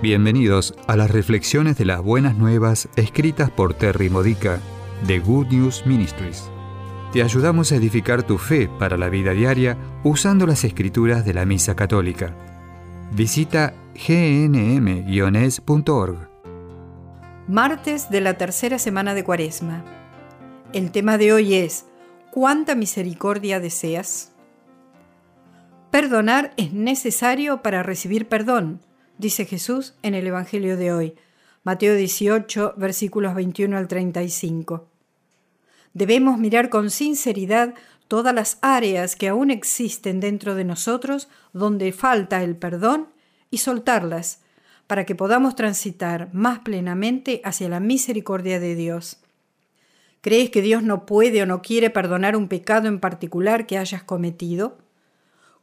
Bienvenidos a las reflexiones de las buenas nuevas escritas por Terry Modica de Good News Ministries. Te ayudamos a edificar tu fe para la vida diaria usando las escrituras de la Misa Católica. Visita gnm-es.org. Martes de la tercera semana de Cuaresma. El tema de hoy es ¿Cuánta misericordia deseas? Perdonar es necesario para recibir perdón dice Jesús en el Evangelio de hoy, Mateo 18, versículos 21 al 35. Debemos mirar con sinceridad todas las áreas que aún existen dentro de nosotros donde falta el perdón y soltarlas para que podamos transitar más plenamente hacia la misericordia de Dios. ¿Crees que Dios no puede o no quiere perdonar un pecado en particular que hayas cometido?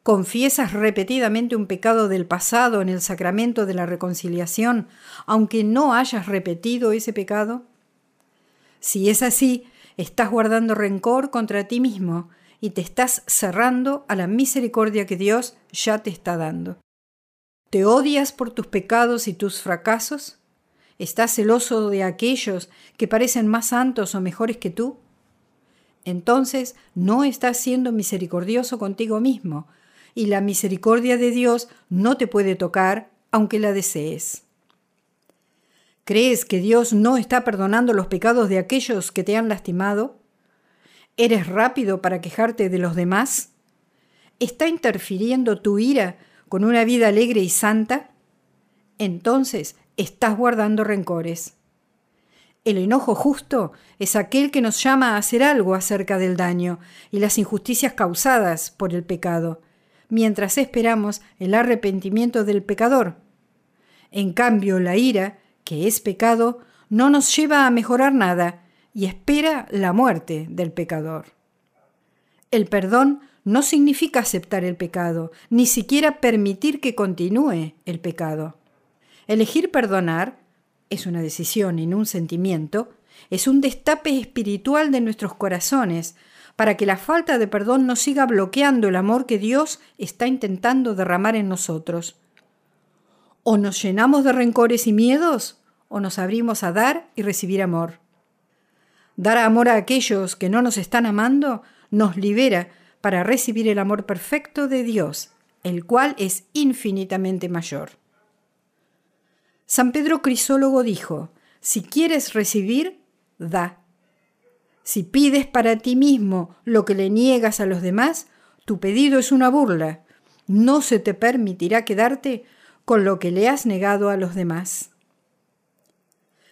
Confiesas repetidamente un pecado del pasado en el sacramento de la reconciliación, aunque no hayas repetido ese pecado? Si es así, estás guardando rencor contra ti mismo y te estás cerrando a la misericordia que Dios ya te está dando. ¿Te odias por tus pecados y tus fracasos? ¿Estás celoso de aquellos que parecen más santos o mejores que tú? Entonces no estás siendo misericordioso contigo mismo, y la misericordia de Dios no te puede tocar aunque la desees. ¿Crees que Dios no está perdonando los pecados de aquellos que te han lastimado? ¿Eres rápido para quejarte de los demás? ¿Está interfiriendo tu ira con una vida alegre y santa? Entonces estás guardando rencores. El enojo justo es aquel que nos llama a hacer algo acerca del daño y las injusticias causadas por el pecado, mientras esperamos el arrepentimiento del pecador. En cambio, la ira, que es pecado, no nos lleva a mejorar nada y espera la muerte del pecador. El perdón no significa aceptar el pecado, ni siquiera permitir que continúe el pecado. Elegir perdonar es una decisión en un sentimiento, es un destape espiritual de nuestros corazones para que la falta de perdón no siga bloqueando el amor que Dios está intentando derramar en nosotros. O nos llenamos de rencores y miedos, o nos abrimos a dar y recibir amor. Dar amor a aquellos que no nos están amando nos libera para recibir el amor perfecto de Dios, el cual es infinitamente mayor. San Pedro Crisólogo dijo, si quieres recibir, da. Si pides para ti mismo lo que le niegas a los demás, tu pedido es una burla. No se te permitirá quedarte con lo que le has negado a los demás.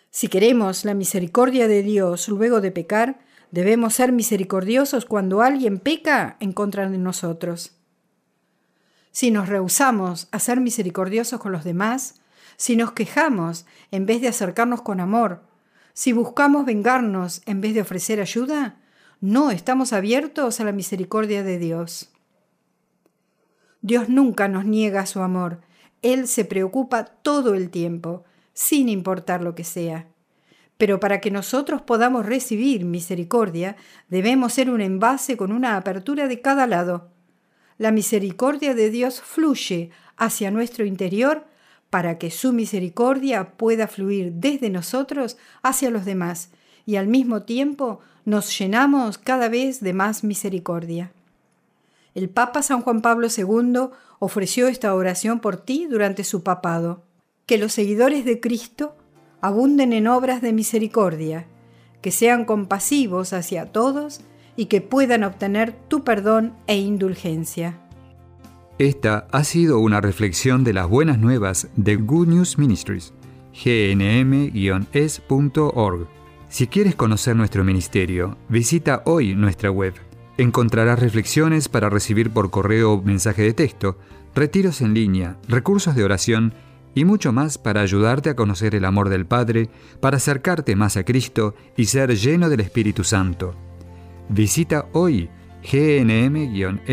Si queremos la misericordia de Dios luego de pecar, debemos ser misericordiosos cuando alguien peca en contra de nosotros. Si nos rehusamos a ser misericordiosos con los demás, si nos quejamos en vez de acercarnos con amor, si buscamos vengarnos en vez de ofrecer ayuda, no estamos abiertos a la misericordia de Dios. Dios nunca nos niega su amor. Él se preocupa todo el tiempo, sin importar lo que sea. Pero para que nosotros podamos recibir misericordia, debemos ser un envase con una apertura de cada lado. La misericordia de Dios fluye hacia nuestro interior para que su misericordia pueda fluir desde nosotros hacia los demás y al mismo tiempo nos llenamos cada vez de más misericordia. El Papa San Juan Pablo II ofreció esta oración por ti durante su papado. Que los seguidores de Cristo abunden en obras de misericordia, que sean compasivos hacia todos y que puedan obtener tu perdón e indulgencia. Esta ha sido una reflexión de las buenas nuevas de Good News Ministries, gnm-es.org. Si quieres conocer nuestro ministerio, visita hoy nuestra web. Encontrarás reflexiones para recibir por correo o mensaje de texto, retiros en línea, recursos de oración y mucho más para ayudarte a conocer el amor del Padre, para acercarte más a Cristo y ser lleno del Espíritu Santo. Visita hoy gnm-es.org.